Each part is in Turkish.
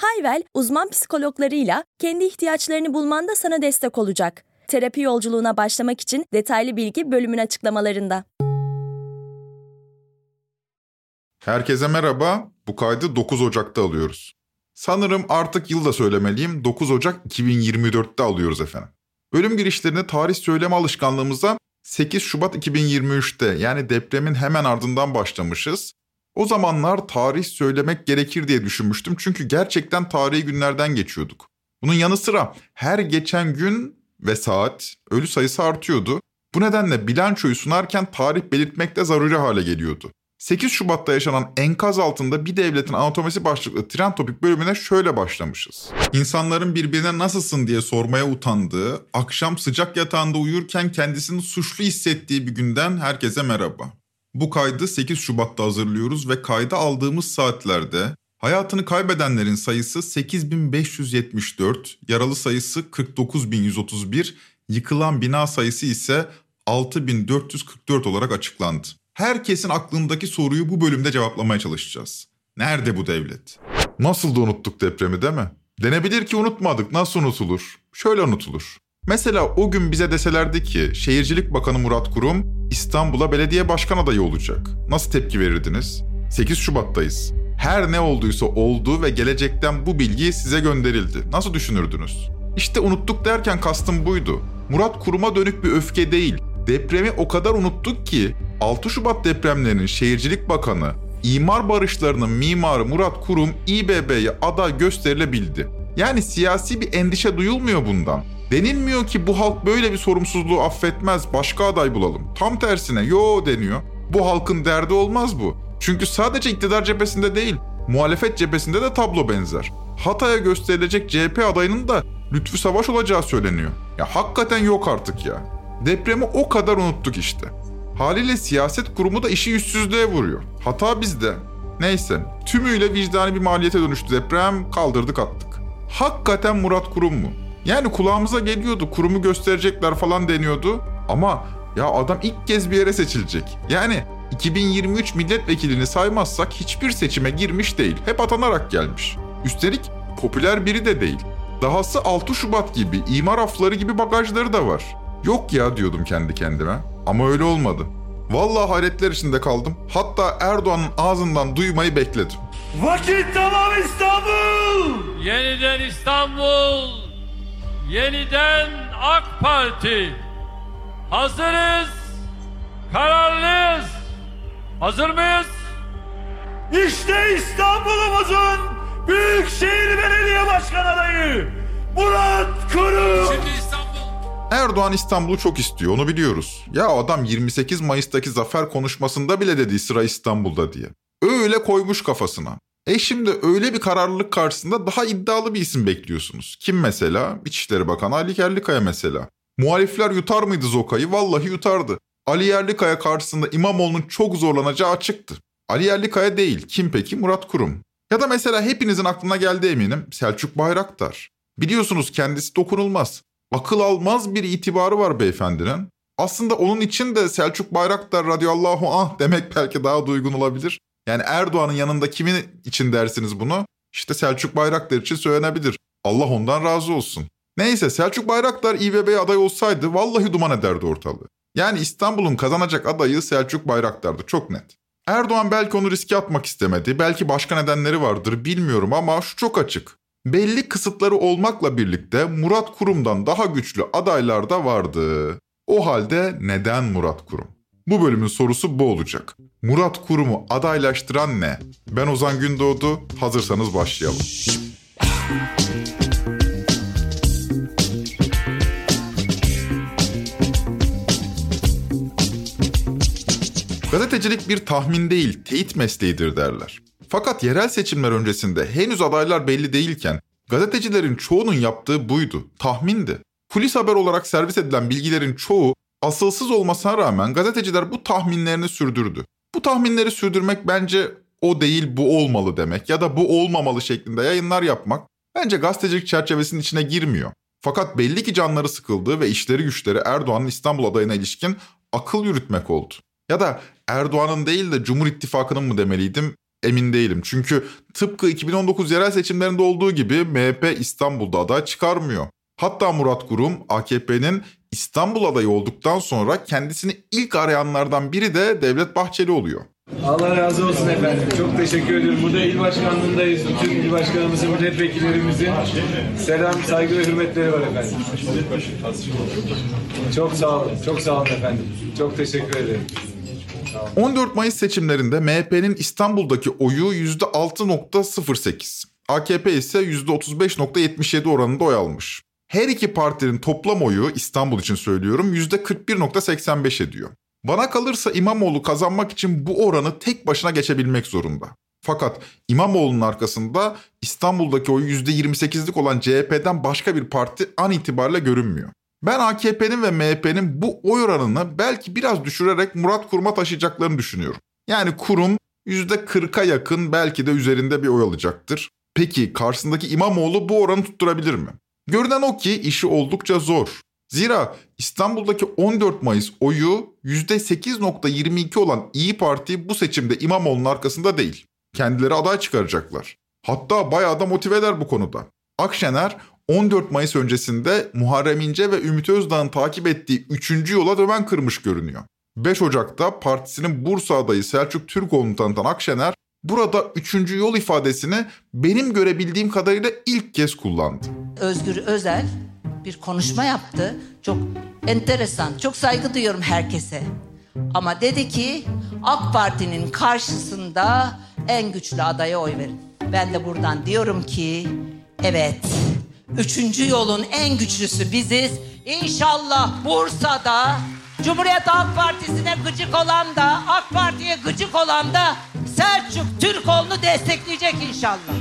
Hayvel, uzman psikologlarıyla kendi ihtiyaçlarını bulmanda sana destek olacak. Terapi yolculuğuna başlamak için detaylı bilgi bölümün açıklamalarında. Herkese merhaba. Bu kaydı 9 Ocak'ta alıyoruz. Sanırım artık yıl da söylemeliyim. 9 Ocak 2024'te alıyoruz efendim. Bölüm girişlerini tarih söyleme alışkanlığımıza 8 Şubat 2023'te yani depremin hemen ardından başlamışız. O zamanlar tarih söylemek gerekir diye düşünmüştüm çünkü gerçekten tarihi günlerden geçiyorduk. Bunun yanı sıra her geçen gün ve saat ölü sayısı artıyordu. Bu nedenle bilançoyu sunarken tarih belirtmek de zaruri hale geliyordu. 8 Şubat'ta yaşanan enkaz altında bir devletin anatomisi başlıklı Tren Topik bölümüne şöyle başlamışız. İnsanların birbirine nasılsın diye sormaya utandığı, akşam sıcak yatağında uyurken kendisini suçlu hissettiği bir günden herkese merhaba. Bu kaydı 8 Şubat'ta hazırlıyoruz ve kayda aldığımız saatlerde hayatını kaybedenlerin sayısı 8574, yaralı sayısı 49131, yıkılan bina sayısı ise 6444 olarak açıklandı. Herkesin aklındaki soruyu bu bölümde cevaplamaya çalışacağız. Nerede bu devlet? Nasıl da unuttuk depremi değil mi? Denebilir ki unutmadık. Nasıl unutulur? Şöyle unutulur. Mesela o gün bize deselerdi ki Şehircilik Bakanı Murat Kurum İstanbul'a belediye başkan adayı olacak. Nasıl tepki verirdiniz? 8 Şubat'tayız. Her ne olduysa oldu ve gelecekten bu bilgi size gönderildi. Nasıl düşünürdünüz? İşte unuttuk derken kastım buydu. Murat Kurum'a dönük bir öfke değil. Depremi o kadar unuttuk ki 6 Şubat depremlerinin Şehircilik Bakanı, imar barışlarının mimarı Murat Kurum İBB'ye aday gösterilebildi. Yani siyasi bir endişe duyulmuyor bundan. Denilmiyor ki bu halk böyle bir sorumsuzluğu affetmez, başka aday bulalım. Tam tersine yo deniyor. Bu halkın derdi olmaz bu. Çünkü sadece iktidar cephesinde değil, muhalefet cephesinde de tablo benzer. Hatay'a gösterilecek CHP adayının da Lütfü Savaş olacağı söyleniyor. Ya hakikaten yok artık ya. Depremi o kadar unuttuk işte. Haliyle siyaset kurumu da işi yüzsüzlüğe vuruyor. Hata bizde. Neyse, tümüyle vicdani bir maliyete dönüştü deprem, kaldırdık attık. Hakikaten Murat Kurum mu? Yani kulağımıza geliyordu, kurumu gösterecekler falan deniyordu. Ama ya adam ilk kez bir yere seçilecek. Yani 2023 milletvekilini saymazsak hiçbir seçime girmiş değil. Hep atanarak gelmiş. Üstelik popüler biri de değil. Dahası 6 Şubat gibi, imar afları gibi bagajları da var. Yok ya diyordum kendi kendime. Ama öyle olmadı. Vallahi hayretler içinde kaldım. Hatta Erdoğan'ın ağzından duymayı bekledim. Vakit tamam İstanbul! Yeniden İstanbul, yeniden AK Parti. Hazırız, kararlıyız. Hazır mıyız? İşte İstanbul'umuzun Büyükşehir Belediye Başkan adayı Murat Kurum! Şimdi İstanbul. Erdoğan İstanbul'u çok istiyor onu biliyoruz. Ya adam 28 Mayıs'taki zafer konuşmasında bile dedi sıra İstanbul'da diye. Öyle koymuş kafasına. E şimdi öyle bir kararlılık karşısında daha iddialı bir isim bekliyorsunuz. Kim mesela? İçişleri Bakanı Ali Yerlikaya mesela. Muhalifler yutar mıydı Zoka'yı? Vallahi yutardı. Ali Yerlikaya karşısında İmamoğlu'nun çok zorlanacağı açıktı. Ali Yerlikaya değil. Kim peki? Murat Kurum. Ya da mesela hepinizin aklına geldi eminim Selçuk Bayraktar. Biliyorsunuz kendisi dokunulmaz. Akıl almaz bir itibarı var beyefendinin. Aslında onun için de Selçuk Bayraktar radıyallahu anh demek belki daha duygun olabilir. Yani Erdoğan'ın yanında kimin için dersiniz bunu? İşte Selçuk Bayraktar için söylenebilir. Allah ondan razı olsun. Neyse Selçuk Bayraktar İBB'ye aday olsaydı vallahi duman ederdi ortalığı. Yani İstanbul'un kazanacak adayı Selçuk Bayraktar'dı çok net. Erdoğan belki onu riske atmak istemedi. Belki başka nedenleri vardır bilmiyorum ama şu çok açık. Belli kısıtları olmakla birlikte Murat Kurum'dan daha güçlü adaylar da vardı. O halde neden Murat Kurum? Bu bölümün sorusu bu olacak. Murat Kurum'u adaylaştıran ne? Ben Ozan Gündoğdu. Hazırsanız başlayalım. Gazetecilik bir tahmin değil, teyit mesleğidir derler. Fakat yerel seçimler öncesinde henüz adaylar belli değilken gazetecilerin çoğunun yaptığı buydu, tahmindi. Kulis haber olarak servis edilen bilgilerin çoğu asılsız olmasına rağmen gazeteciler bu tahminlerini sürdürdü. Bu tahminleri sürdürmek bence o değil bu olmalı demek ya da bu olmamalı şeklinde yayınlar yapmak bence gazetecilik çerçevesinin içine girmiyor. Fakat belli ki canları sıkıldı ve işleri güçleri Erdoğan'ın İstanbul adayına ilişkin akıl yürütmek oldu. Ya da Erdoğan'ın değil de Cumhur İttifakı'nın mı demeliydim emin değilim. Çünkü tıpkı 2019 yerel seçimlerinde olduğu gibi MHP İstanbul'da aday çıkarmıyor. Hatta Murat Kurum AKP'nin İstanbul adayı olduktan sonra kendisini ilk arayanlardan biri de Devlet Bahçeli oluyor. Allah razı olsun efendim. Çok teşekkür ediyorum. Burada il başkanlığındayız. Bütün il başkanımızın, milletvekillerimizin selam, saygı ve hürmetleri var efendim. Çok sağ olun. Çok sağ olun efendim. Çok teşekkür ederim. 14 Mayıs seçimlerinde MHP'nin İstanbul'daki oyu %6.08. AKP ise %35.77 oranında oy almış. Her iki partinin toplam oyu İstanbul için söylüyorum %41.85 ediyor. Bana kalırsa İmamoğlu kazanmak için bu oranı tek başına geçebilmek zorunda. Fakat İmamoğlu'nun arkasında İstanbul'daki oyu %28'lik olan CHP'den başka bir parti an itibariyle görünmüyor. Ben AKP'nin ve MHP'nin bu oy oranını belki biraz düşürerek Murat Kurum'a taşıyacaklarını düşünüyorum. Yani kurum %40'a yakın belki de üzerinde bir oy alacaktır. Peki karşısındaki İmamoğlu bu oranı tutturabilir mi? Görünen o ki işi oldukça zor. Zira İstanbul'daki 14 Mayıs oyu %8.22 olan İyi Parti bu seçimde İmamoğlu'nun arkasında değil. Kendileri aday çıkaracaklar. Hatta bayağı da motiveler bu konuda. Akşener 14 Mayıs öncesinde Muharrem İnce ve Ümit Özdağ'ın takip ettiği 3. yola döven kırmış görünüyor. 5 Ocak'ta partisinin Bursa adayı Selçuk Türkoğlu'nu tanıtan Akşener burada 3. yol ifadesini benim görebildiğim kadarıyla ilk kez kullandı. Özgür Özel bir konuşma yaptı. Çok enteresan, çok saygı duyuyorum herkese. Ama dedi ki AK Parti'nin karşısında en güçlü adaya oy verin. Ben de buradan diyorum ki evet üçüncü yolun en güçlüsü biziz. İnşallah Bursa'da Cumhuriyet Halk Partisi'ne gıcık olan da AK Parti'ye gıcık olan da Selçuk Türkoğlu'nu destekleyecek inşallah.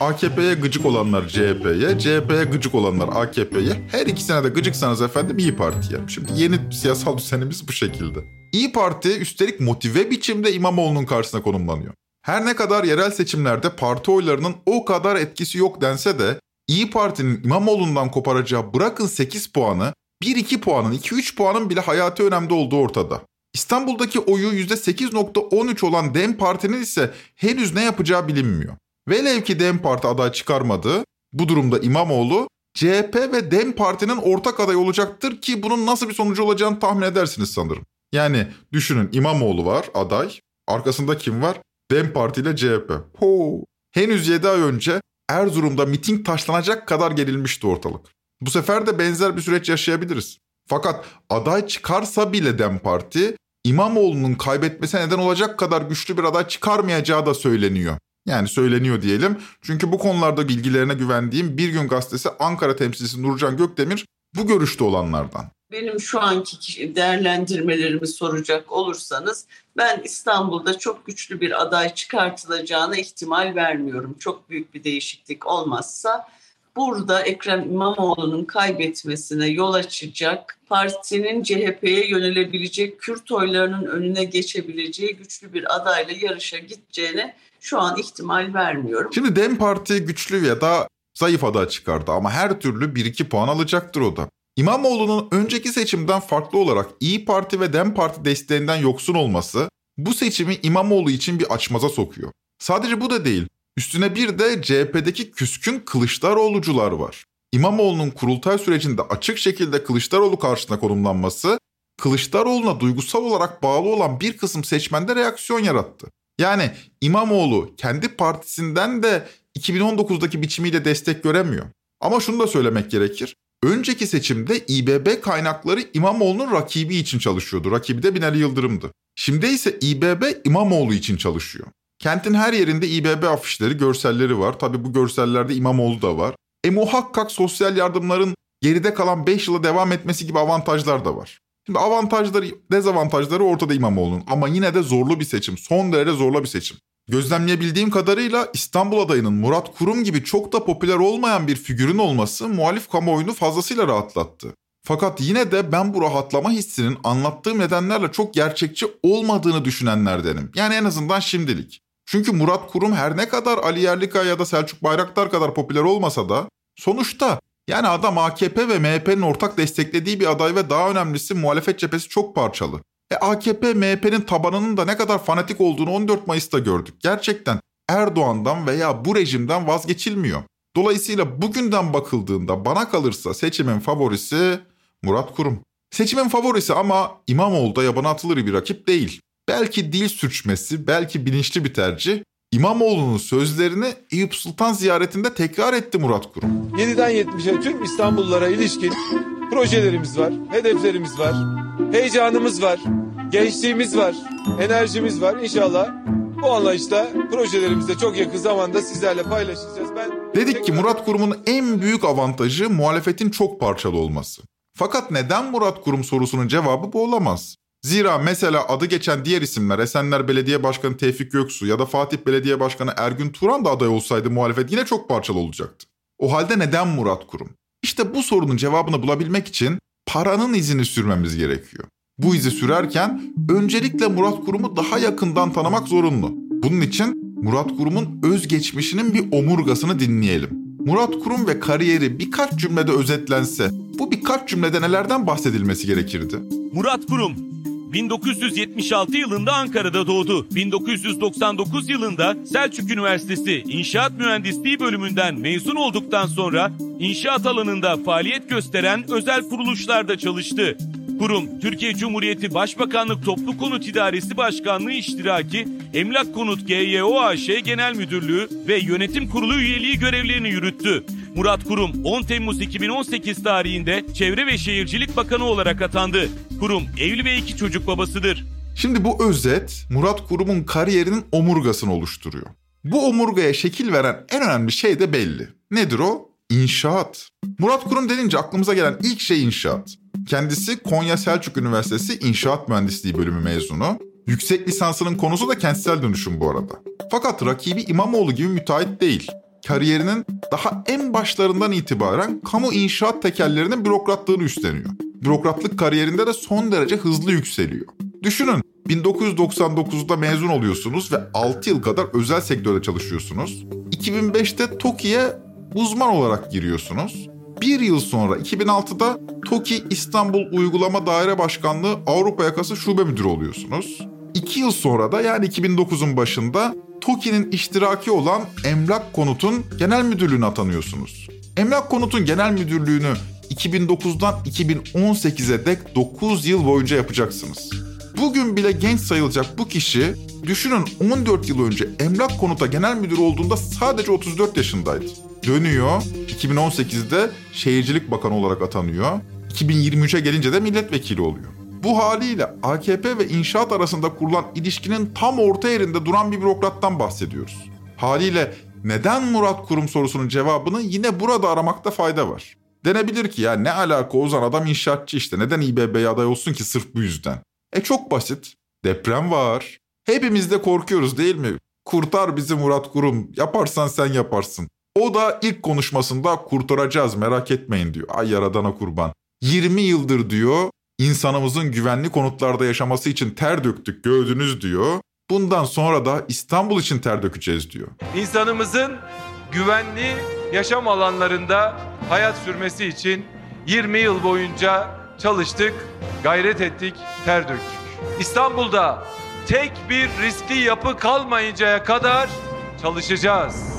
AKP'ye gıcık olanlar CHP'ye, CHP'ye gıcık olanlar AKP'ye, her ikisine de gıcıksanız efendim İyi Parti'ye. Şimdi yeni siyasal düzenimiz bu şekilde. İyi Parti üstelik motive biçimde İmamoğlu'nun karşısına konumlanıyor. Her ne kadar yerel seçimlerde parti oylarının o kadar etkisi yok dense de İyi Parti'nin İmamoğlu'ndan koparacağı bırakın 8 puanı, 1-2 puanın, 2-3 puanın bile hayati önemde olduğu ortada. İstanbul'daki oyu %8.13 olan DEM Parti'nin ise henüz ne yapacağı bilinmiyor. Velev ki DEM Parti aday çıkarmadı, bu durumda İmamoğlu CHP ve DEM Parti'nin ortak aday olacaktır ki bunun nasıl bir sonucu olacağını tahmin edersiniz sanırım. Yani düşünün İmamoğlu var aday, arkasında kim var? DEM Parti ile CHP. Ho. Henüz 7 ay önce Erzurum'da miting taşlanacak kadar gerilmişti ortalık. Bu sefer de benzer bir süreç yaşayabiliriz. Fakat aday çıkarsa bile DEM Parti İmamoğlu'nun kaybetmesine neden olacak kadar güçlü bir aday çıkarmayacağı da söyleniyor. Yani söyleniyor diyelim. Çünkü bu konularda bilgilerine güvendiğim Bir Gün Gazetesi Ankara temsilcisi Nurcan Gökdemir bu görüşte olanlardan. Benim şu anki değerlendirmelerimi soracak olursanız ben İstanbul'da çok güçlü bir aday çıkartılacağına ihtimal vermiyorum. Çok büyük bir değişiklik olmazsa burada Ekrem İmamoğlu'nun kaybetmesine yol açacak, partinin CHP'ye yönelebilecek, Kürt oylarının önüne geçebileceği güçlü bir adayla yarışa gideceğine şu an ihtimal vermiyorum. Şimdi DEM Parti güçlü ya da zayıf aday çıkardı ama her türlü 1-2 puan alacaktır o da. İmamoğlu'nun önceki seçimden farklı olarak İyi Parti ve DEM Parti desteğinden yoksun olması bu seçimi İmamoğlu için bir açmaza sokuyor. Sadece bu da değil. Üstüne bir de CHP'deki küskün Kılıçdaroğlucular var. İmamoğlu'nun kurultay sürecinde açık şekilde Kılıçdaroğlu karşısına konumlanması, Kılıçdaroğlu'na duygusal olarak bağlı olan bir kısım seçmende reaksiyon yarattı. Yani İmamoğlu kendi partisinden de 2019'daki biçimiyle destek göremiyor. Ama şunu da söylemek gerekir. Önceki seçimde İBB kaynakları İmamoğlu'nun rakibi için çalışıyordu. Rakibi de Binali Yıldırım'dı. Şimdi ise İBB İmamoğlu için çalışıyor. Kentin her yerinde İBB afişleri, görselleri var. Tabi bu görsellerde İmamoğlu da var. E muhakkak sosyal yardımların geride kalan 5 yıla devam etmesi gibi avantajlar da var. Şimdi avantajları, dezavantajları ortada İmamoğlu'nun ama yine de zorlu bir seçim. Son derece zorlu bir seçim. Gözlemleyebildiğim kadarıyla İstanbul adayının Murat Kurum gibi çok da popüler olmayan bir figürün olması muhalif kamuoyunu fazlasıyla rahatlattı. Fakat yine de ben bu rahatlama hissinin anlattığım nedenlerle çok gerçekçi olmadığını düşünenlerdenim. Yani en azından şimdilik. Çünkü Murat Kurum her ne kadar Ali Yerlikaya ya da Selçuk Bayraktar kadar popüler olmasa da sonuçta yani adam AKP ve MHP'nin ortak desteklediği bir aday ve daha önemlisi muhalefet cephesi çok parçalı. E AKP MHP'nin tabanının da ne kadar fanatik olduğunu 14 Mayıs'ta gördük. Gerçekten Erdoğan'dan veya bu rejimden vazgeçilmiyor. Dolayısıyla bugünden bakıldığında bana kalırsa seçimin favorisi Murat Kurum. Seçimin favorisi ama İmamoğlu da yabana atılır bir rakip değil. Belki dil sürçmesi, belki bilinçli bir tercih. İmamoğlu'nun sözlerini Eyüp Sultan ziyaretinde tekrar etti Murat Kurum. 7'den 70'e tüm İstanbullulara ilişkin projelerimiz var, hedeflerimiz var, heyecanımız var, gençliğimiz var, enerjimiz var. İnşallah bu anlayışta projelerimizde çok yakın zamanda sizlerle paylaşacağız. Ben Dedik ki Murat Kurum'un en büyük avantajı muhalefetin çok parçalı olması. Fakat neden Murat Kurum sorusunun cevabı bu olamaz. Zira mesela adı geçen diğer isimler Esenler Belediye Başkanı Tevfik Göksu ya da Fatih Belediye Başkanı Ergün Turan da aday olsaydı muhalefet yine çok parçalı olacaktı. O halde neden Murat Kurum? İşte bu sorunun cevabını bulabilmek için paranın izini sürmemiz gerekiyor. Bu izi sürerken öncelikle Murat Kurum'u daha yakından tanımak zorunlu. Bunun için Murat Kurum'un özgeçmişinin bir omurgasını dinleyelim. Murat Kurum ve kariyeri birkaç cümlede özetlense bu birkaç cümlede nelerden bahsedilmesi gerekirdi? Murat Kurum 1976 yılında Ankara'da doğdu. 1999 yılında Selçuk Üniversitesi İnşaat Mühendisliği bölümünden mezun olduktan sonra inşaat alanında faaliyet gösteren özel kuruluşlarda çalıştı. Kurum, Türkiye Cumhuriyeti Başbakanlık Toplu Konut İdaresi Başkanlığı iştiraki Emlak Konut GYO AŞ Genel Müdürlüğü ve Yönetim Kurulu üyeliği görevlerini yürüttü. Murat Kurum 10 Temmuz 2018 tarihinde Çevre ve Şehircilik Bakanı olarak atandı. Kurum evli ve iki çocuk babasıdır. Şimdi bu özet Murat Kurum'un kariyerinin omurgasını oluşturuyor. Bu omurgaya şekil veren en önemli şey de belli. Nedir o? İnşaat. Murat Kurum denince aklımıza gelen ilk şey inşaat. Kendisi Konya Selçuk Üniversitesi İnşaat Mühendisliği bölümü mezunu. Yüksek lisansının konusu da kentsel dönüşüm bu arada. Fakat rakibi İmamoğlu gibi müteahhit değil. Kariyerinin daha en başlarından itibaren kamu inşaat tekellerinin bürokratlığını üstleniyor. Bürokratlık kariyerinde de son derece hızlı yükseliyor. Düşünün 1999'da mezun oluyorsunuz ve 6 yıl kadar özel sektörde çalışıyorsunuz. 2005'te TOKİ'ye uzman olarak giriyorsunuz. Bir yıl sonra 2006'da TOKİ İstanbul Uygulama Daire Başkanlığı Avrupa Yakası Şube Müdürü oluyorsunuz. İki yıl sonra da yani 2009'un başında TOKİ'nin iştiraki olan Emlak Konut'un genel müdürlüğüne atanıyorsunuz. Emlak Konut'un genel müdürlüğünü 2009'dan 2018'e dek 9 yıl boyunca yapacaksınız. Bugün bile genç sayılacak bu kişi düşünün 14 yıl önce Emlak Konut'a genel müdür olduğunda sadece 34 yaşındaydı. Dönüyor 2018'de Şehircilik Bakanı olarak atanıyor. 2023'e gelince de milletvekili oluyor. Bu haliyle AKP ve inşaat arasında kurulan ilişkinin tam orta yerinde duran bir bürokrattan bahsediyoruz. Haliyle neden Murat Kurum sorusunun cevabını yine burada aramakta fayda var. Denebilir ki ya ne alaka Ozan adam inşaatçı işte neden İBB'ye aday olsun ki sırf bu yüzden. E çok basit. Deprem var. Hepimiz de korkuyoruz değil mi? Kurtar bizi Murat Kurum. Yaparsan sen yaparsın. O da ilk konuşmasında kurtaracağız merak etmeyin diyor. Ay yaradana kurban. 20 yıldır diyor insanımızın güvenli konutlarda yaşaması için ter döktük gördünüz diyor. Bundan sonra da İstanbul için ter dökeceğiz diyor. İnsanımızın güvenli yaşam alanlarında hayat sürmesi için 20 yıl boyunca çalıştık, gayret ettik, ter döktük. İstanbul'da tek bir riskli yapı kalmayıncaya kadar çalışacağız.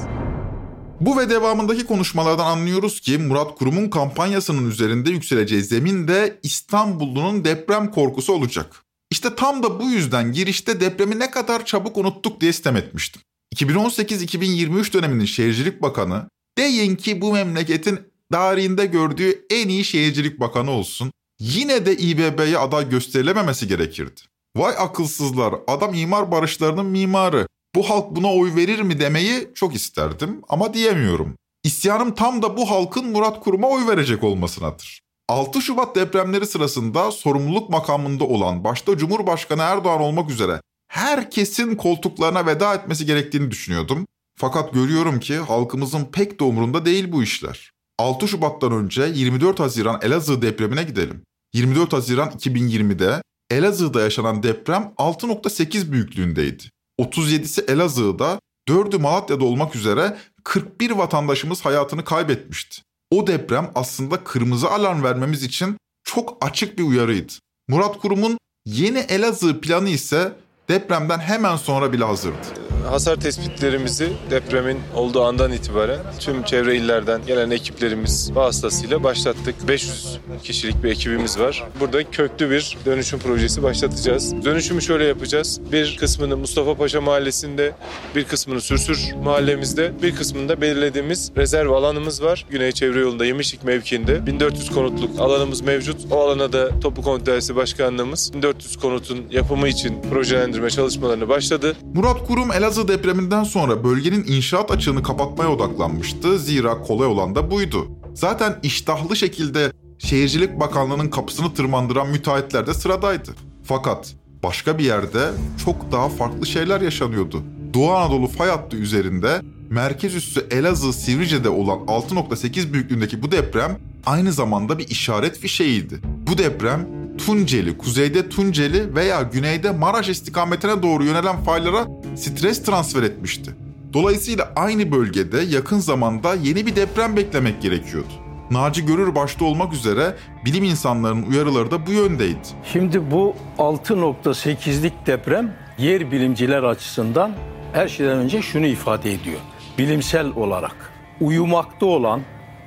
Bu ve devamındaki konuşmalardan anlıyoruz ki Murat Kurum'un kampanyasının üzerinde yükseleceği zemin de İstanbullunun deprem korkusu olacak. İşte tam da bu yüzden girişte depremi ne kadar çabuk unuttuk diye sitem etmiştim. 2018-2023 döneminin Şehircilik Bakanı deyin ki bu memleketin tarihinde gördüğü en iyi şehircilik bakanı olsun. Yine de İBB'ye aday gösterilememesi gerekirdi. Vay akılsızlar adam imar barışlarının mimarı. Bu halk buna oy verir mi demeyi çok isterdim ama diyemiyorum. İsyanım tam da bu halkın Murat Kurum'a oy verecek olmasınadır. 6 Şubat depremleri sırasında sorumluluk makamında olan başta Cumhurbaşkanı Erdoğan olmak üzere herkesin koltuklarına veda etmesi gerektiğini düşünüyordum. Fakat görüyorum ki halkımızın pek de umurunda değil bu işler. 6 Şubat'tan önce 24 Haziran Elazığ depremine gidelim. 24 Haziran 2020'de Elazığ'da yaşanan deprem 6.8 büyüklüğündeydi. 37'si Elazığ'da, 4'ü Malatya'da olmak üzere 41 vatandaşımız hayatını kaybetmişti. O deprem aslında kırmızı alarm vermemiz için çok açık bir uyarıydı. Murat Kurum'un yeni Elazığ planı ise depremden hemen sonra bile hazırdı hasar tespitlerimizi depremin olduğu andan itibaren tüm çevre illerden gelen ekiplerimiz vasıtasıyla başlattık. 500 kişilik bir ekibimiz var. Burada köklü bir dönüşüm projesi başlatacağız. Dönüşümü şöyle yapacağız. Bir kısmını Mustafa Paşa Mahallesi'nde, bir kısmını Sürsür Mahallemizde, bir kısmında belirlediğimiz rezerv alanımız var. Güney Çevre Yolu'nda Yemişlik mevkiinde 1400 konutluk alanımız mevcut. O alana da Toplu Konut Dairesi Başkanlığımız 1400 konutun yapımı için projelendirme çalışmalarını başladı. Murat Kurum Elazığ Elazığ depreminden sonra bölgenin inşaat açığını kapatmaya odaklanmıştı. Zira kolay olan da buydu. Zaten iştahlı şekilde Şehircilik Bakanlığı'nın kapısını tırmandıran müteahhitler de sıradaydı. Fakat başka bir yerde çok daha farklı şeyler yaşanıyordu. Doğu Anadolu fay hattı üzerinde merkez üssü Elazığ Sivrice'de olan 6.8 büyüklüğündeki bu deprem aynı zamanda bir işaret fişeğiydi. Bu deprem Tunceli, kuzeyde Tunceli veya güneyde Maraş istikametine doğru yönelen faylara stres transfer etmişti. Dolayısıyla aynı bölgede yakın zamanda yeni bir deprem beklemek gerekiyordu. Naci Görür başta olmak üzere bilim insanlarının uyarıları da bu yöndeydi. Şimdi bu 6.8'lik deprem yer bilimciler açısından her şeyden önce şunu ifade ediyor. Bilimsel olarak uyumakta olan,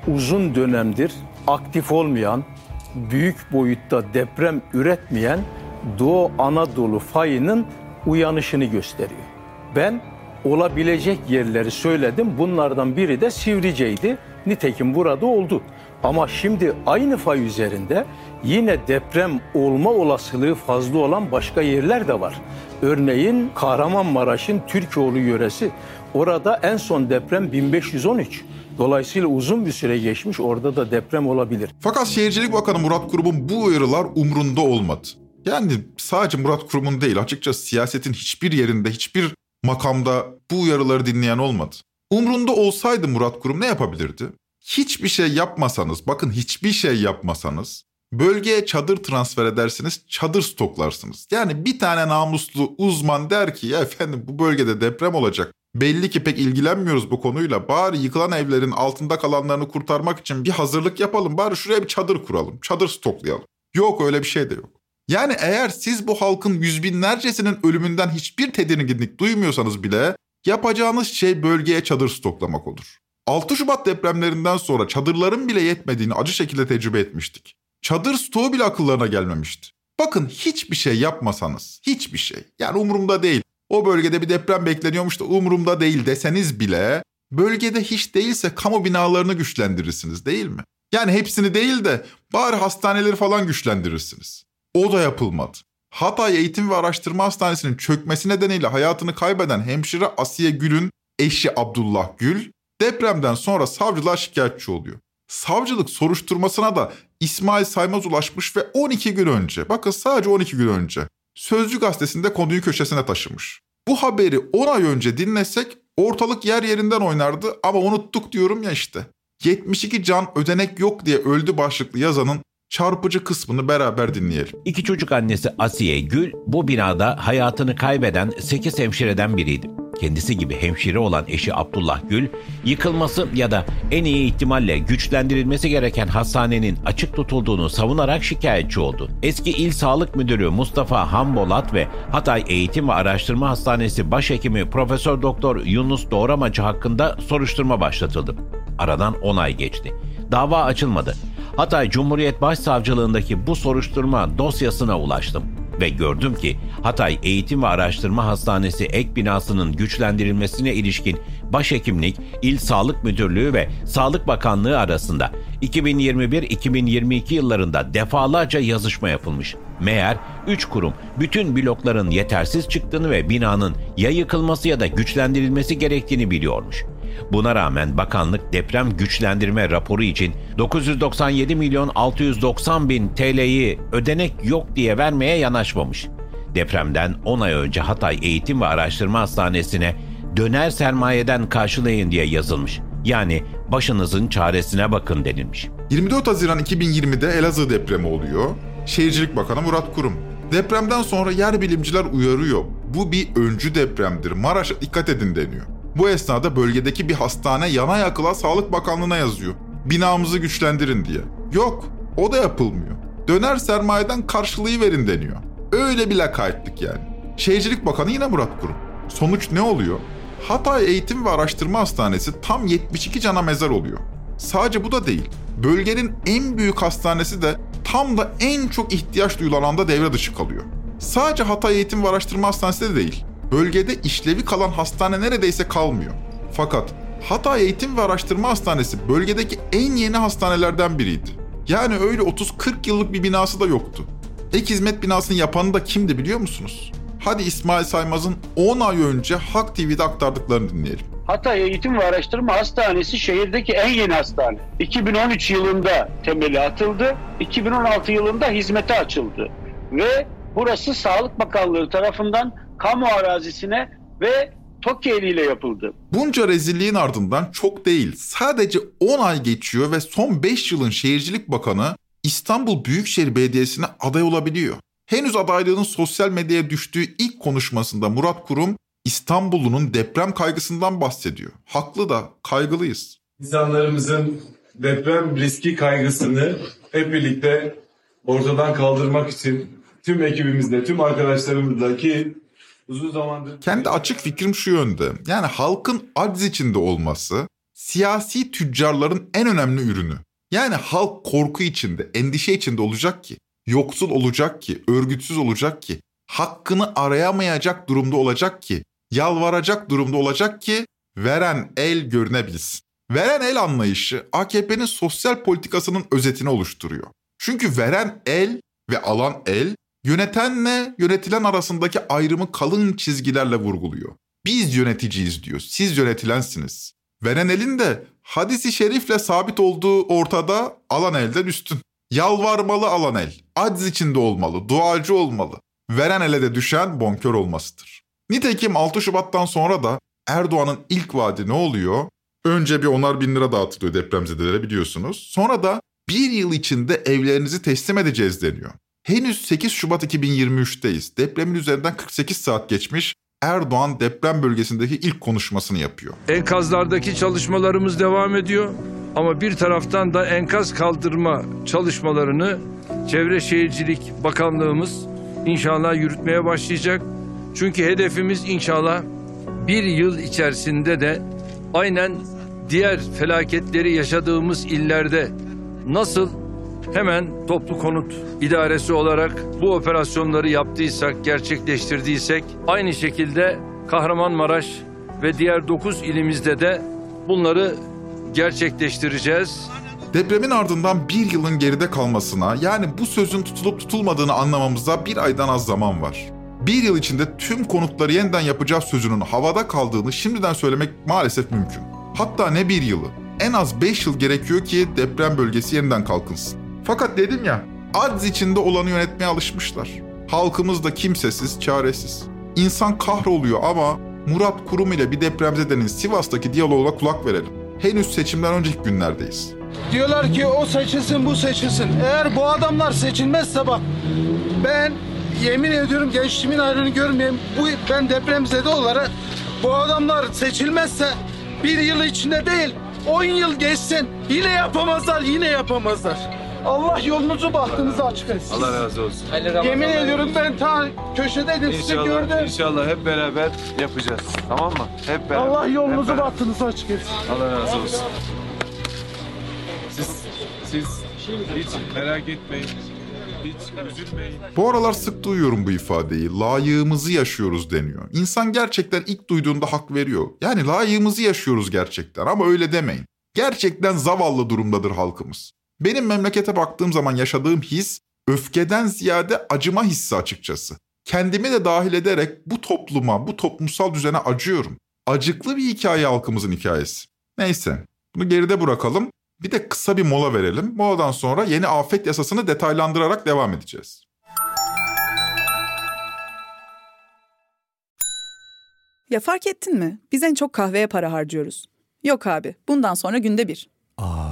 uzun dönemdir aktif olmayan, büyük boyutta deprem üretmeyen Doğu Anadolu fayının uyanışını gösteriyor. Ben olabilecek yerleri söyledim. Bunlardan biri de Sivrice'ydi. Nitekim burada oldu. Ama şimdi aynı fay üzerinde yine deprem olma olasılığı fazla olan başka yerler de var. Örneğin Kahramanmaraş'ın Türkoğlu yöresi. Orada en son deprem 1513. Dolayısıyla uzun bir süre geçmiş orada da deprem olabilir. Fakat Şehircilik Bakanı Murat Kurum'un bu uyarılar umrunda olmadı. Yani sadece Murat Kurum'un değil açıkçası siyasetin hiçbir yerinde hiçbir makamda bu uyarıları dinleyen olmadı. Umrunda olsaydı Murat Kurum ne yapabilirdi? Hiçbir şey yapmasanız, bakın hiçbir şey yapmasanız bölgeye çadır transfer edersiniz, çadır stoklarsınız. Yani bir tane namuslu uzman der ki ya efendim bu bölgede deprem olacak. Belli ki pek ilgilenmiyoruz bu konuyla. Bari yıkılan evlerin altında kalanlarını kurtarmak için bir hazırlık yapalım. Bari şuraya bir çadır kuralım. Çadır stoklayalım. Yok öyle bir şey de yok. Yani eğer siz bu halkın yüz binlercesinin ölümünden hiçbir tedirginlik duymuyorsanız bile yapacağınız şey bölgeye çadır stoklamak olur. 6 Şubat depremlerinden sonra çadırların bile yetmediğini acı şekilde tecrübe etmiştik. Çadır stoğu bile akıllarına gelmemişti. Bakın hiçbir şey yapmasanız, hiçbir şey. Yani umurumda değil. O bölgede bir deprem bekleniyormuş da umurumda değil deseniz bile bölgede hiç değilse kamu binalarını güçlendirirsiniz değil mi? Yani hepsini değil de bari hastaneleri falan güçlendirirsiniz. O da yapılmadı. Hatay Eğitim ve Araştırma Hastanesi'nin çökmesi nedeniyle hayatını kaybeden hemşire Asiye Gül'ün eşi Abdullah Gül depremden sonra savcılığa şikayetçi oluyor. Savcılık soruşturmasına da İsmail Saymaz ulaşmış ve 12 gün önce, bakın sadece 12 gün önce Sözcü gazetesinde konuyu köşesine taşımış. Bu haberi 10 ay önce dinlesek ortalık yer yerinden oynardı ama unuttuk diyorum ya işte. 72 can ödenek yok diye öldü başlıklı yazanın çarpıcı kısmını beraber dinleyelim. İki çocuk annesi Asiye Gül bu binada hayatını kaybeden 8 hemşireden biriydi kendisi gibi hemşire olan eşi Abdullah Gül, yıkılması ya da en iyi ihtimalle güçlendirilmesi gereken hastanenin açık tutulduğunu savunarak şikayetçi oldu. Eski İl Sağlık Müdürü Mustafa Hambolat ve Hatay Eğitim ve Araştırma Hastanesi Başhekimi Profesör Doktor Yunus Doğramacı hakkında soruşturma başlatıldı. Aradan 10 ay geçti. Dava açılmadı. Hatay Cumhuriyet Başsavcılığındaki bu soruşturma dosyasına ulaştım ve gördüm ki Hatay Eğitim ve Araştırma Hastanesi ek binasının güçlendirilmesine ilişkin Başhekimlik, İl Sağlık Müdürlüğü ve Sağlık Bakanlığı arasında 2021-2022 yıllarında defalarca yazışma yapılmış. Meğer 3 kurum bütün blokların yetersiz çıktığını ve binanın ya yıkılması ya da güçlendirilmesi gerektiğini biliyormuş. Buna rağmen bakanlık deprem güçlendirme raporu için 997 milyon 690 bin TL'yi ödenek yok diye vermeye yanaşmamış. Depremden 10 ay önce Hatay Eğitim ve Araştırma Hastanesi'ne döner sermayeden karşılayın diye yazılmış. Yani başınızın çaresine bakın denilmiş. 24 Haziran 2020'de Elazığ depremi oluyor. Şehircilik Bakanı Murat Kurum. Depremden sonra yer bilimciler uyarıyor. Bu bir öncü depremdir. Maraş'a dikkat edin deniyor. Bu esnada bölgedeki bir hastane yana yakıla Sağlık Bakanlığı'na yazıyor. Binamızı güçlendirin diye. Yok, o da yapılmıyor. Döner sermayeden karşılığı verin deniyor. Öyle bir lakaytlık yani. Şehircilik Bakanı yine Murat Kurum. Sonuç ne oluyor? Hatay Eğitim ve Araştırma Hastanesi tam 72 cana mezar oluyor. Sadece bu da değil. Bölgenin en büyük hastanesi de tam da en çok ihtiyaç duyulan anda devre dışı kalıyor. Sadece Hatay Eğitim ve Araştırma Hastanesi de değil. Bölgede işlevi kalan hastane neredeyse kalmıyor. Fakat Hatay Eğitim ve Araştırma Hastanesi bölgedeki en yeni hastanelerden biriydi. Yani öyle 30-40 yıllık bir binası da yoktu. Ek hizmet binasını yapanı da kimdi biliyor musunuz? Hadi İsmail Saymaz'ın 10 ay önce Hak TV'de aktardıklarını dinleyelim. Hatay Eğitim ve Araştırma Hastanesi şehirdeki en yeni hastane. 2013 yılında temeli atıldı, 2016 yılında hizmete açıldı. Ve burası Sağlık Bakanlığı tarafından kamu arazisine ve TOKİ eliyle yapıldı. Bunca rezilliğin ardından çok değil, sadece 10 ay geçiyor ve son 5 yılın Şehircilik Bakanı İstanbul Büyükşehir Belediyesi'ne aday olabiliyor. Henüz adaylığının sosyal medyaya düştüğü ilk konuşmasında Murat Kurum İstanbul'un deprem kaygısından bahsediyor. Haklı da kaygılıyız. İnsanlarımızın deprem riski kaygısını hep birlikte ortadan kaldırmak için tüm ekibimizle, tüm arkadaşlarımızla ki uzun zamandır... Kendi açık fikrim şu yönde. Yani halkın aciz içinde olması siyasi tüccarların en önemli ürünü. Yani halk korku içinde, endişe içinde olacak ki, yoksul olacak ki, örgütsüz olacak ki, hakkını arayamayacak durumda olacak ki, yalvaracak durumda olacak ki veren el görünebilsin. Veren el anlayışı AKP'nin sosyal politikasının özetini oluşturuyor. Çünkü veren el ve alan el yönetenle yönetilen arasındaki ayrımı kalın çizgilerle vurguluyor. Biz yöneticiyiz diyor, siz yönetilensiniz. Veren elin de hadisi şerifle sabit olduğu ortada alan elden üstün. Yalvarmalı alan el, aciz içinde olmalı, duacı olmalı. Veren ele de düşen bonkör olmasıdır. Nitekim 6 Şubat'tan sonra da Erdoğan'ın ilk vaadi ne oluyor? Önce bir onar bin lira dağıtılıyor depremzedelere biliyorsunuz. Sonra da bir yıl içinde evlerinizi teslim edeceğiz deniyor. Henüz 8 Şubat 2023'teyiz. Depremin üzerinden 48 saat geçmiş. Erdoğan deprem bölgesindeki ilk konuşmasını yapıyor. Enkazlardaki çalışmalarımız devam ediyor. Ama bir taraftan da enkaz kaldırma çalışmalarını Çevre Şehircilik Bakanlığımız inşallah yürütmeye başlayacak. Çünkü hedefimiz inşallah bir yıl içerisinde de aynen diğer felaketleri yaşadığımız illerde nasıl hemen toplu konut idaresi olarak bu operasyonları yaptıysak, gerçekleştirdiysek aynı şekilde Kahramanmaraş ve diğer 9 ilimizde de bunları gerçekleştireceğiz. Depremin ardından bir yılın geride kalmasına yani bu sözün tutulup tutulmadığını anlamamıza bir aydan az zaman var. Bir yıl içinde tüm konutları yeniden yapacağız sözünün havada kaldığını şimdiden söylemek maalesef mümkün. Hatta ne bir yılı, en az 5 yıl gerekiyor ki deprem bölgesi yeniden kalkınsın. Fakat dedim ya, aciz içinde olanı yönetmeye alışmışlar. Halkımız da kimsesiz, çaresiz. İnsan kahroluyor ama Murat Kurum ile bir depremzedenin Sivas'taki diyaloğuna kulak verelim. Henüz seçimden önceki günlerdeyiz. Diyorlar ki o seçilsin bu seçilsin. Eğer bu adamlar seçilmezse bak ben yemin ediyorum gençliğimin ayrını görmeyeyim. Bu ben depremzede olarak bu adamlar seçilmezse bir yıl içinde değil 10 yıl geçsin yine yapamazlar yine yapamazlar. Allah yolunuzu bahtınızı açık etsin. Allah razı olsun. Yemin ediyorum ben ta köşedeydim sizi İnşallah, gördüm. inşallah hep beraber yapacağız. Tamam mı? Hep beraber. Allah hep yolunuzu beraber. bahtınızı açık etsin. Allah razı olsun. Siz, siz hiç merak etmeyin. Hiç üzülmeyin. Bu aralar sık duyuyorum bu ifadeyi. Layığımızı yaşıyoruz deniyor. İnsan gerçekten ilk duyduğunda hak veriyor. Yani layığımızı yaşıyoruz gerçekten ama öyle demeyin. Gerçekten zavallı durumdadır halkımız. Benim memlekete baktığım zaman yaşadığım his öfkeden ziyade acıma hissi açıkçası. Kendimi de dahil ederek bu topluma, bu toplumsal düzene acıyorum. Acıklı bir hikaye halkımızın hikayesi. Neyse, bunu geride bırakalım. Bir de kısa bir mola verelim. Moladan sonra yeni afet yasasını detaylandırarak devam edeceğiz. Ya fark ettin mi? Biz en çok kahveye para harcıyoruz. Yok abi, bundan sonra günde bir. Aa,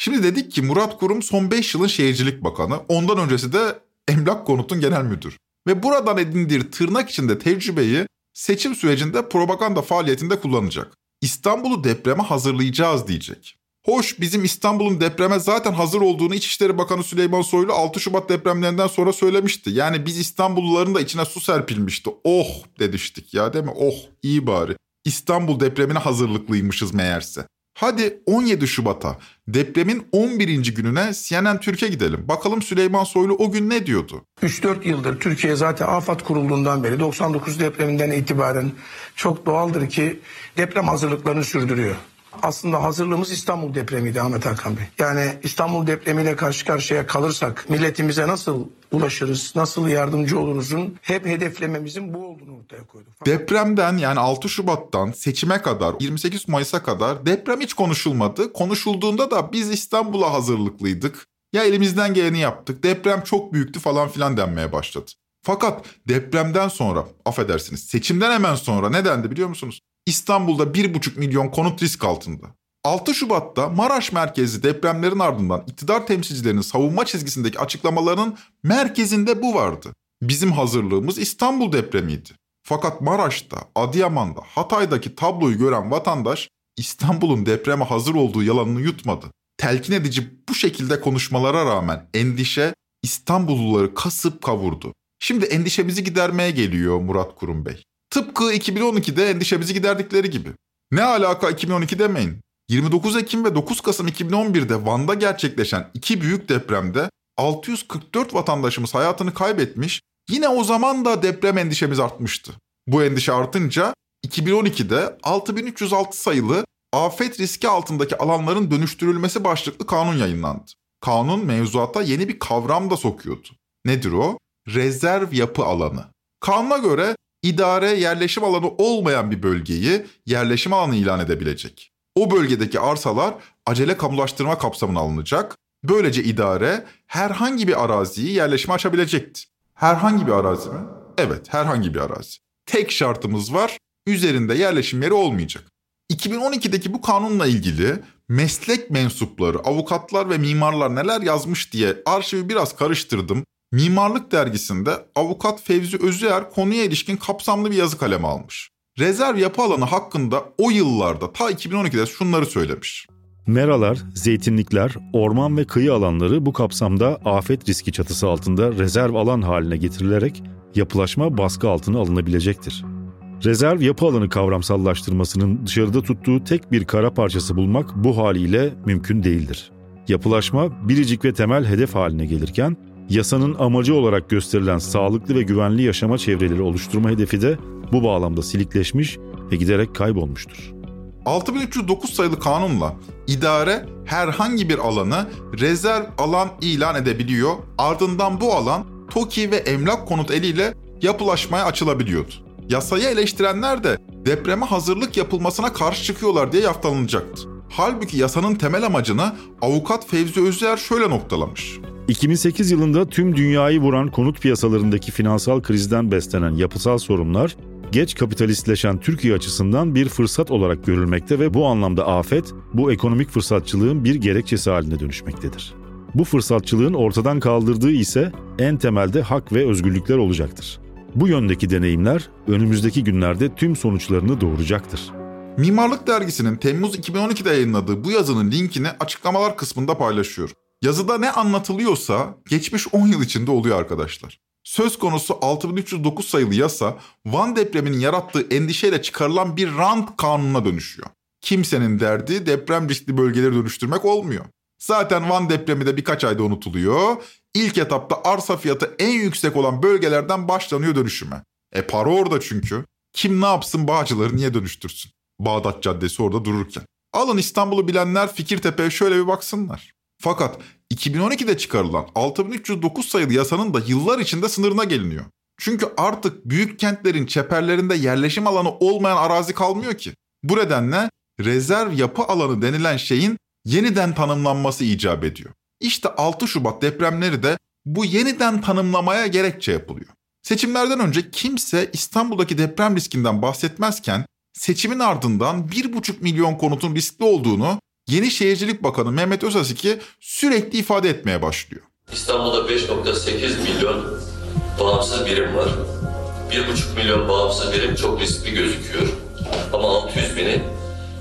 Şimdi dedik ki Murat Kurum son 5 yılın şehircilik bakanı. Ondan öncesi de Emlak Konut'un genel müdür. Ve buradan edindiği tırnak içinde tecrübeyi seçim sürecinde propaganda faaliyetinde kullanacak. İstanbul'u depreme hazırlayacağız diyecek. Hoş bizim İstanbul'un depreme zaten hazır olduğunu İçişleri Bakanı Süleyman Soylu 6 Şubat depremlerinden sonra söylemişti. Yani biz İstanbulluların da içine su serpilmişti. Oh demiştik ya değil mi? Oh iyi bari. İstanbul depremine hazırlıklıymışız meğerse. Hadi 17 Şubat'a depremin 11. gününe CNN Türkiye gidelim. Bakalım Süleyman Soylu o gün ne diyordu? 3-4 yıldır Türkiye zaten afet kurulduğundan beri 99 depreminden itibaren çok doğaldır ki deprem hazırlıklarını sürdürüyor. Aslında hazırlığımız İstanbul depremiydi Ahmet Hakan Bey. Yani İstanbul depremiyle karşı karşıya kalırsak milletimize nasıl ulaşırız, nasıl yardımcı oluruzun hep hedeflememizin bu olduğunu ortaya koyduk. Depremden yani 6 Şubat'tan seçime kadar 28 Mayıs'a kadar deprem hiç konuşulmadı. Konuşulduğunda da biz İstanbul'a hazırlıklıydık. Ya elimizden geleni yaptık. Deprem çok büyüktü falan filan denmeye başladı. Fakat depremden sonra affedersiniz seçimden hemen sonra ne dendi biliyor musunuz? İstanbul'da 1,5 milyon konut risk altında. 6 Şubat'ta Maraş merkezli depremlerin ardından iktidar temsilcilerinin savunma çizgisindeki açıklamalarının merkezinde bu vardı. Bizim hazırlığımız İstanbul depremiydi. Fakat Maraş'ta, Adıyaman'da, Hatay'daki tabloyu gören vatandaş İstanbul'un depreme hazır olduğu yalanını yutmadı. Telkin edici bu şekilde konuşmalara rağmen endişe İstanbulluları kasıp kavurdu. Şimdi endişemizi gidermeye geliyor Murat Kurum Bey. Tıpkı 2012'de endişemizi giderdikleri gibi. Ne alaka 2012 demeyin. 29 Ekim ve 9 Kasım 2011'de Van'da gerçekleşen iki büyük depremde 644 vatandaşımız hayatını kaybetmiş. Yine o zaman da deprem endişemiz artmıştı. Bu endişe artınca 2012'de 6306 sayılı afet riski altındaki alanların dönüştürülmesi başlıklı kanun yayınlandı. Kanun mevzuata yeni bir kavram da sokuyordu. Nedir o? Rezerv yapı alanı. Kanuna göre idare yerleşim alanı olmayan bir bölgeyi yerleşim alanı ilan edebilecek. O bölgedeki arsalar acele kamulaştırma kapsamına alınacak. Böylece idare herhangi bir araziyi yerleşime açabilecekti. Herhangi bir arazi mi? Evet, herhangi bir arazi. Tek şartımız var, üzerinde yerleşim yeri olmayacak. 2012'deki bu kanunla ilgili meslek mensupları, avukatlar ve mimarlar neler yazmış diye arşivi biraz karıştırdım. Mimarlık dergisinde avukat Fevzi Özüer konuya ilişkin kapsamlı bir yazı kaleme almış. Rezerv yapı alanı hakkında o yıllarda ta 2012'de şunları söylemiş. Meralar, zeytinlikler, orman ve kıyı alanları bu kapsamda afet riski çatısı altında rezerv alan haline getirilerek yapılaşma baskı altına alınabilecektir. Rezerv yapı alanı kavramsallaştırmasının dışarıda tuttuğu tek bir kara parçası bulmak bu haliyle mümkün değildir. Yapılaşma biricik ve temel hedef haline gelirken yasanın amacı olarak gösterilen sağlıklı ve güvenli yaşama çevreleri oluşturma hedefi de bu bağlamda silikleşmiş ve giderek kaybolmuştur. 6309 sayılı kanunla idare herhangi bir alanı rezerv alan ilan edebiliyor. Ardından bu alan TOKİ ve emlak konut eliyle yapılaşmaya açılabiliyordu. Yasayı eleştirenler de depreme hazırlık yapılmasına karşı çıkıyorlar diye yaftalayacaktı. Halbuki yasanın temel amacını avukat Fevzi Özyer şöyle noktalamış. 2008 yılında tüm dünyayı vuran konut piyasalarındaki finansal krizden beslenen yapısal sorunlar geç kapitalistleşen Türkiye açısından bir fırsat olarak görülmekte ve bu anlamda afet bu ekonomik fırsatçılığın bir gerekçesi haline dönüşmektedir. Bu fırsatçılığın ortadan kaldırdığı ise en temelde hak ve özgürlükler olacaktır. Bu yöndeki deneyimler önümüzdeki günlerde tüm sonuçlarını doğuracaktır. Mimarlık Dergisi'nin Temmuz 2012'de yayınladığı bu yazının linkini açıklamalar kısmında paylaşıyorum. Yazıda ne anlatılıyorsa geçmiş 10 yıl içinde oluyor arkadaşlar. Söz konusu 6309 sayılı yasa Van depreminin yarattığı endişeyle çıkarılan bir rant kanununa dönüşüyor. Kimsenin derdi deprem riskli bölgeleri dönüştürmek olmuyor. Zaten Van depremi de birkaç ayda unutuluyor. İlk etapta arsa fiyatı en yüksek olan bölgelerden başlanıyor dönüşüme. E para orada çünkü. Kim ne yapsın Bağcıları niye dönüştürsün? Bağdat Caddesi orada dururken. Alın İstanbul'u bilenler Fikirtepe'ye şöyle bir baksınlar. Fakat 2012'de çıkarılan 6309 sayılı yasanın da yıllar içinde sınırına geliniyor. Çünkü artık büyük kentlerin çeperlerinde yerleşim alanı olmayan arazi kalmıyor ki. Bu nedenle rezerv yapı alanı denilen şeyin yeniden tanımlanması icap ediyor. İşte 6 Şubat depremleri de bu yeniden tanımlamaya gerekçe yapılıyor. Seçimlerden önce kimse İstanbul'daki deprem riskinden bahsetmezken seçimin ardından 1,5 milyon konutun riskli olduğunu Yeni Şehircilik Bakanı Mehmet Özasiki sürekli ifade etmeye başlıyor. İstanbul'da 5.8 milyon bağımsız birim var. 1,5 milyon bağımsız birim çok riskli gözüküyor. Ama 600 bini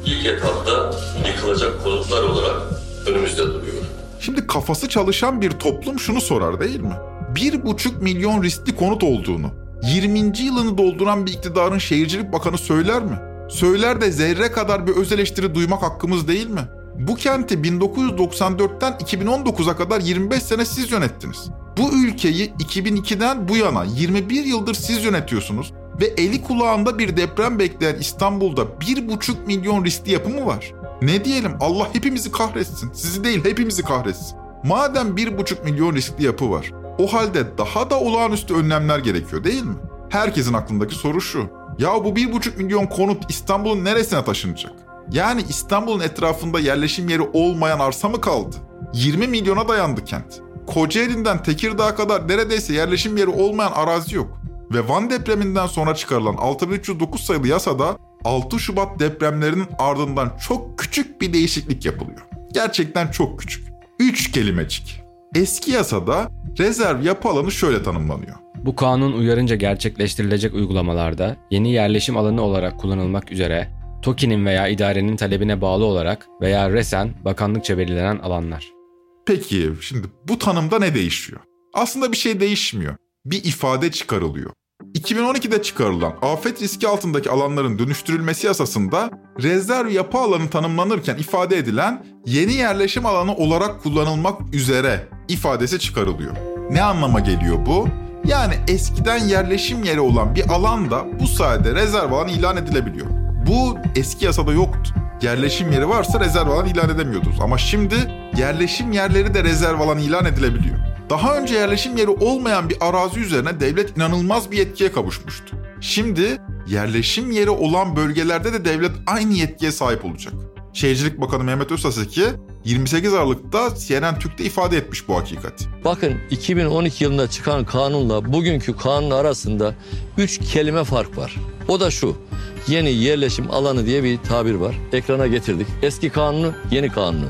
ilk etapta yıkılacak konutlar olarak önümüzde duruyor. Şimdi kafası çalışan bir toplum şunu sorar değil mi? 1,5 milyon riskli konut olduğunu 20. yılını dolduran bir iktidarın şehircilik bakanı söyler mi? Söyler de zerre kadar bir öz eleştiri duymak hakkımız değil mi? Bu kenti 1994'ten 2019'a kadar 25 sene siz yönettiniz. Bu ülkeyi 2002'den bu yana 21 yıldır siz yönetiyorsunuz ve eli kulağında bir deprem bekleyen İstanbul'da 1,5 milyon riskli yapı mı var? Ne diyelim Allah hepimizi kahretsin. Sizi değil hepimizi kahretsin. Madem 1,5 milyon riskli yapı var, o halde daha da olağanüstü önlemler gerekiyor değil mi? Herkesin aklındaki soru şu. Ya bu 1,5 milyon konut İstanbul'un neresine taşınacak? Yani İstanbul'un etrafında yerleşim yeri olmayan arsa mı kaldı? 20 milyona dayandı kent. Kocaeli'nden Tekirdağ'a kadar neredeyse yerleşim yeri olmayan arazi yok. Ve Van depreminden sonra çıkarılan 6309 sayılı yasada 6 Şubat depremlerinin ardından çok küçük bir değişiklik yapılıyor. Gerçekten çok küçük. 3 kelimecik. Eski yasada rezerv yapı alanı şöyle tanımlanıyor. Bu kanun uyarınca gerçekleştirilecek uygulamalarda yeni yerleşim alanı olarak kullanılmak üzere TOKİ'nin veya idarenin talebine bağlı olarak veya resen bakanlıkça belirlenen alanlar. Peki şimdi bu tanımda ne değişiyor? Aslında bir şey değişmiyor. Bir ifade çıkarılıyor. 2012'de çıkarılan afet riski altındaki alanların dönüştürülmesi yasasında rezerv yapı alanı tanımlanırken ifade edilen yeni yerleşim alanı olarak kullanılmak üzere ifadesi çıkarılıyor. Ne anlama geliyor bu? Yani eskiden yerleşim yeri olan bir alanda bu sayede rezerv alan ilan edilebiliyor. Bu eski yasada yoktu. Yerleşim yeri varsa rezerv alan ilan edemiyordunuz. Ama şimdi yerleşim yerleri de rezerv alan ilan edilebiliyor. Daha önce yerleşim yeri olmayan bir arazi üzerine devlet inanılmaz bir yetkiye kavuşmuştu. Şimdi yerleşim yeri olan bölgelerde de devlet aynı yetkiye sahip olacak. Şehircilik Bakanı Mehmet Özsaseki 28 Aralık'ta CNN Türk'te ifade etmiş bu hakikati. Bakın 2012 yılında çıkan kanunla bugünkü kanun arasında 3 kelime fark var. O da şu. Yeni yerleşim alanı diye bir tabir var. Ekrana getirdik. Eski kanunu, yeni kanunu.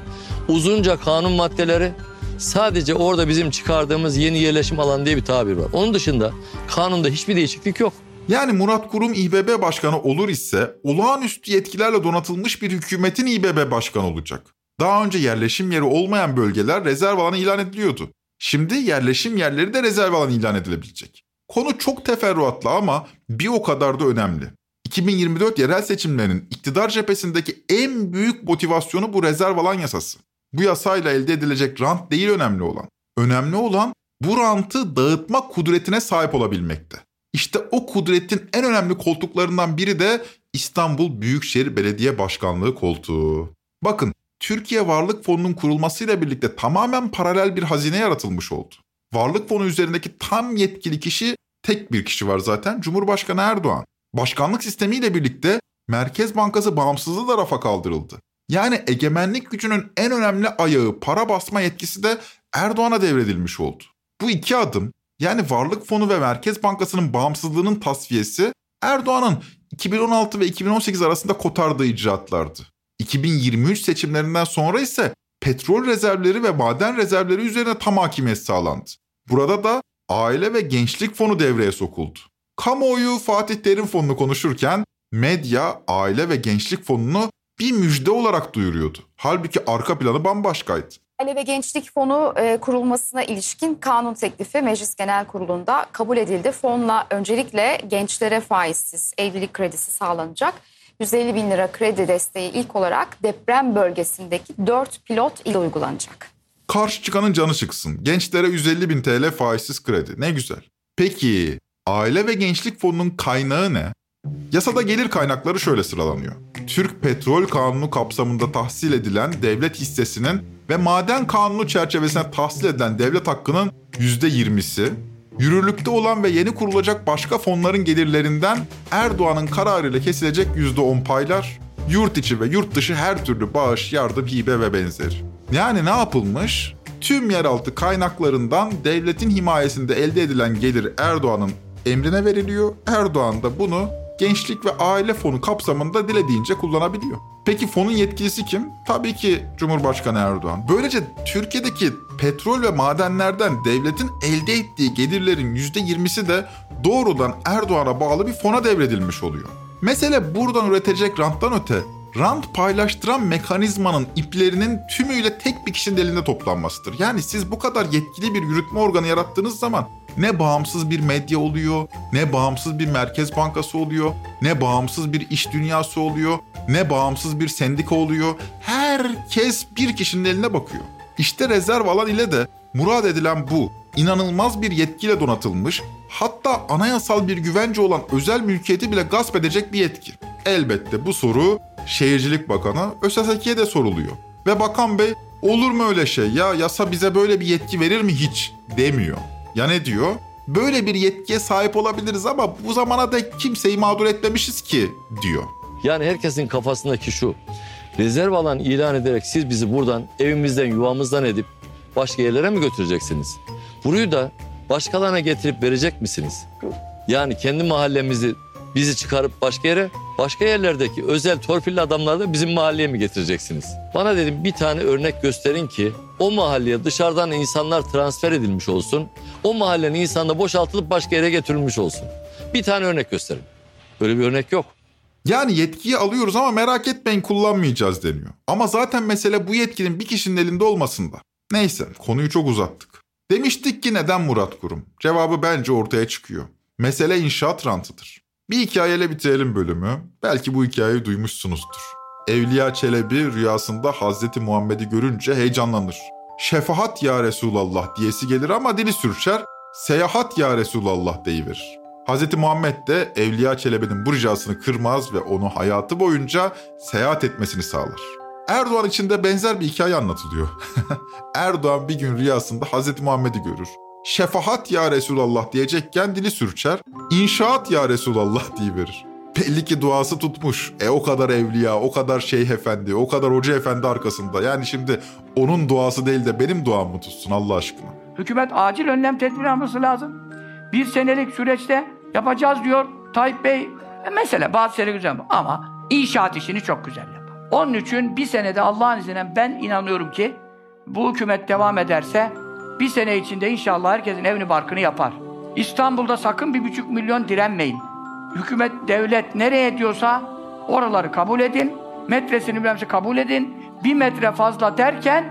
Uzunca kanun maddeleri sadece orada bizim çıkardığımız yeni yerleşim alanı diye bir tabir var. Onun dışında kanunda hiçbir değişiklik yok. Yani Murat Kurum İBB Başkanı olur ise olağanüstü yetkilerle donatılmış bir hükümetin İBB Başkanı olacak. Daha önce yerleşim yeri olmayan bölgeler rezerv alanı ilan ediliyordu. Şimdi yerleşim yerleri de rezerv alanı ilan edilebilecek. Konu çok teferruatlı ama bir o kadar da önemli. 2024 yerel seçimlerinin iktidar cephesindeki en büyük motivasyonu bu rezerv alan yasası. Bu yasayla elde edilecek rant değil önemli olan. Önemli olan bu rantı dağıtma kudretine sahip olabilmekte. İşte o kudretin en önemli koltuklarından biri de İstanbul Büyükşehir Belediye Başkanlığı koltuğu. Bakın Türkiye Varlık Fonu'nun kurulmasıyla birlikte tamamen paralel bir hazine yaratılmış oldu. Varlık Fonu üzerindeki tam yetkili kişi tek bir kişi var zaten Cumhurbaşkanı Erdoğan. Başkanlık sistemiyle birlikte Merkez Bankası bağımsızlığı da rafa kaldırıldı. Yani egemenlik gücünün en önemli ayağı para basma yetkisi de Erdoğan'a devredilmiş oldu. Bu iki adım yani Varlık Fonu ve Merkez Bankası'nın bağımsızlığının tasfiyesi Erdoğan'ın 2016 ve 2018 arasında kotardığı icraatlardı. 2023 seçimlerinden sonra ise petrol rezervleri ve maden rezervleri üzerine tam hakimiyet sağlandı. Burada da Aile ve Gençlik Fonu devreye sokuldu. Kamuoyu Fatih Terim Fonu'nu konuşurken medya Aile ve Gençlik Fonu'nu bir müjde olarak duyuruyordu. Halbuki arka planı bambaşkaydı. Aile ve Gençlik Fonu e, kurulmasına ilişkin kanun teklifi Meclis Genel Kurulu'nda kabul edildi. Fonla öncelikle gençlere faizsiz evlilik kredisi sağlanacak. 150 bin lira kredi desteği ilk olarak deprem bölgesindeki 4 pilot il uygulanacak. Karşı çıkanın canı çıksın. Gençlere 150 bin TL faizsiz kredi. Ne güzel. Peki Aile ve Gençlik Fonu'nun kaynağı ne? Yasada gelir kaynakları şöyle sıralanıyor. Türk Petrol Kanunu kapsamında tahsil edilen devlet hissesinin ve maden kanunu çerçevesinde tahsil edilen devlet hakkının %20'si, yürürlükte olan ve yeni kurulacak başka fonların gelirlerinden Erdoğan'ın kararıyla kesilecek %10 paylar, yurt içi ve yurt dışı her türlü bağış, yardım, hibe ve benzeri. Yani ne yapılmış? Tüm yeraltı kaynaklarından devletin himayesinde elde edilen gelir Erdoğan'ın emrine veriliyor. Erdoğan da bunu Gençlik ve Aile Fonu kapsamında dilediğince kullanabiliyor. Peki fonun yetkilisi kim? Tabii ki Cumhurbaşkanı Erdoğan. Böylece Türkiye'deki petrol ve madenlerden devletin elde ettiği gelirlerin %20'si de doğrudan Erdoğan'a bağlı bir fona devredilmiş oluyor. Mesele buradan üretecek ranttan öte rant paylaştıran mekanizmanın iplerinin tümüyle tek bir kişinin elinde toplanmasıdır. Yani siz bu kadar yetkili bir yürütme organı yarattığınız zaman ne bağımsız bir medya oluyor, ne bağımsız bir merkez bankası oluyor, ne bağımsız bir iş dünyası oluyor, ne bağımsız bir sendika oluyor. Herkes bir kişinin eline bakıyor. İşte rezerv alan ile de murad edilen bu. İnanılmaz bir yetkiyle donatılmış, hatta anayasal bir güvence olan özel mülkiyeti bile gasp edecek bir yetki. Elbette bu soru Şehircilik Bakanı ÖSSK'ye de soruluyor. Ve Bakan Bey olur mu öyle şey ya yasa bize böyle bir yetki verir mi hiç demiyor. Ya ne diyor? Böyle bir yetkiye sahip olabiliriz ama bu zamana dek kimseyi mağdur etmemişiz ki diyor. Yani herkesin kafasındaki şu. Rezerv alan ilan ederek siz bizi buradan evimizden yuvamızdan edip başka yerlere mi götüreceksiniz? Burayı da başkalarına getirip verecek misiniz? Yani kendi mahallemizi bizi çıkarıp başka yere, başka yerlerdeki özel torpilli adamları da bizim mahalleye mi getireceksiniz? Bana dedim bir tane örnek gösterin ki o mahalleye dışarıdan insanlar transfer edilmiş olsun. O mahallenin insanı boşaltılıp başka yere getirilmiş olsun. Bir tane örnek gösterin. Böyle bir örnek yok. Yani yetkiyi alıyoruz ama merak etmeyin kullanmayacağız deniyor. Ama zaten mesele bu yetkinin bir kişinin elinde olmasında. Neyse konuyu çok uzattık. Demiştik ki neden Murat Kurum? Cevabı bence ortaya çıkıyor. Mesele inşaat rantıdır. Bir hikayeyle bitirelim bölümü. Belki bu hikayeyi duymuşsunuzdur. Evliya Çelebi rüyasında Hazreti Muhammed'i görünce heyecanlanır. Şefaat ya Resulallah diyesi gelir ama dili sürçer, seyahat ya Resulallah deyiverir. Hazreti Muhammed de Evliya Çelebi'nin bu ricasını kırmaz ve onu hayatı boyunca seyahat etmesini sağlar. Erdoğan için de benzer bir hikaye anlatılıyor. Erdoğan bir gün rüyasında Hazreti Muhammed'i görür şefahat ya Resulallah diyecekken dili sürçer, inşaat ya Resulallah diyiverir. Belli ki duası tutmuş. E o kadar evliya, o kadar şeyh efendi, o kadar hoca efendi arkasında. Yani şimdi onun duası değil de benim duam mı tutsun Allah aşkına? Hükümet acil önlem tedbir alması lazım. Bir senelik süreçte yapacağız diyor Tayyip Bey. E mesela bazı şeyler güzel ama inşaat işini çok güzel yapar. Onun için bir senede Allah'ın izniyle ben inanıyorum ki bu hükümet devam ederse bir sene içinde inşallah herkesin evini barkını yapar. İstanbul'da sakın bir buçuk milyon direnmeyin. Hükümet, devlet nereye diyorsa oraları kabul edin. Metresini bilmemsi kabul edin. Bir metre fazla derken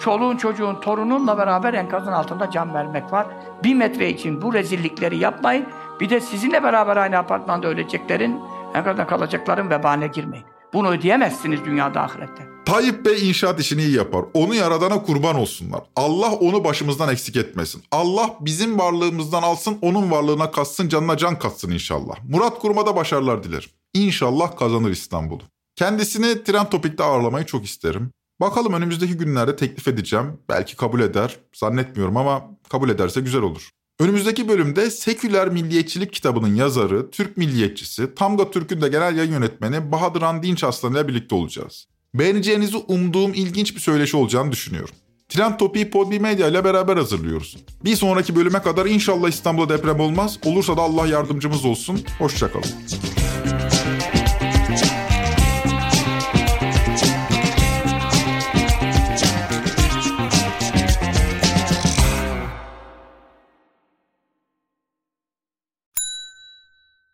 çoluğun çocuğun torununla beraber enkazın altında can vermek var. Bir metre için bu rezillikleri yapmayın. Bir de sizinle beraber aynı apartmanda öleceklerin, enkazda kalacakların vebaline girmeyin. Bunu ödeyemezsiniz dünyada ahirette. Tayyip Bey inşaat işini iyi yapar. Onu yaradana kurban olsunlar. Allah onu başımızdan eksik etmesin. Allah bizim varlığımızdan alsın, onun varlığına katsın, canına can katsın inşallah. Murat Kurum'a başarılar dilerim. İnşallah kazanır İstanbul'u. Kendisini Tren Topik'te ağırlamayı çok isterim. Bakalım önümüzdeki günlerde teklif edeceğim. Belki kabul eder. Zannetmiyorum ama kabul ederse güzel olur. Önümüzdeki bölümde Seküler Milliyetçilik kitabının yazarı, Türk milliyetçisi, Tamga Türk'ün de genel yayın yönetmeni Bahadır Han Dinç Aslan ile birlikte olacağız. Beğeneceğinizi umduğum ilginç bir söyleşi olacağını düşünüyorum. Trend Topi'yi Podbi Media ile beraber hazırlıyoruz. Bir sonraki bölüme kadar inşallah İstanbul'da deprem olmaz. Olursa da Allah yardımcımız olsun. Hoşçakalın.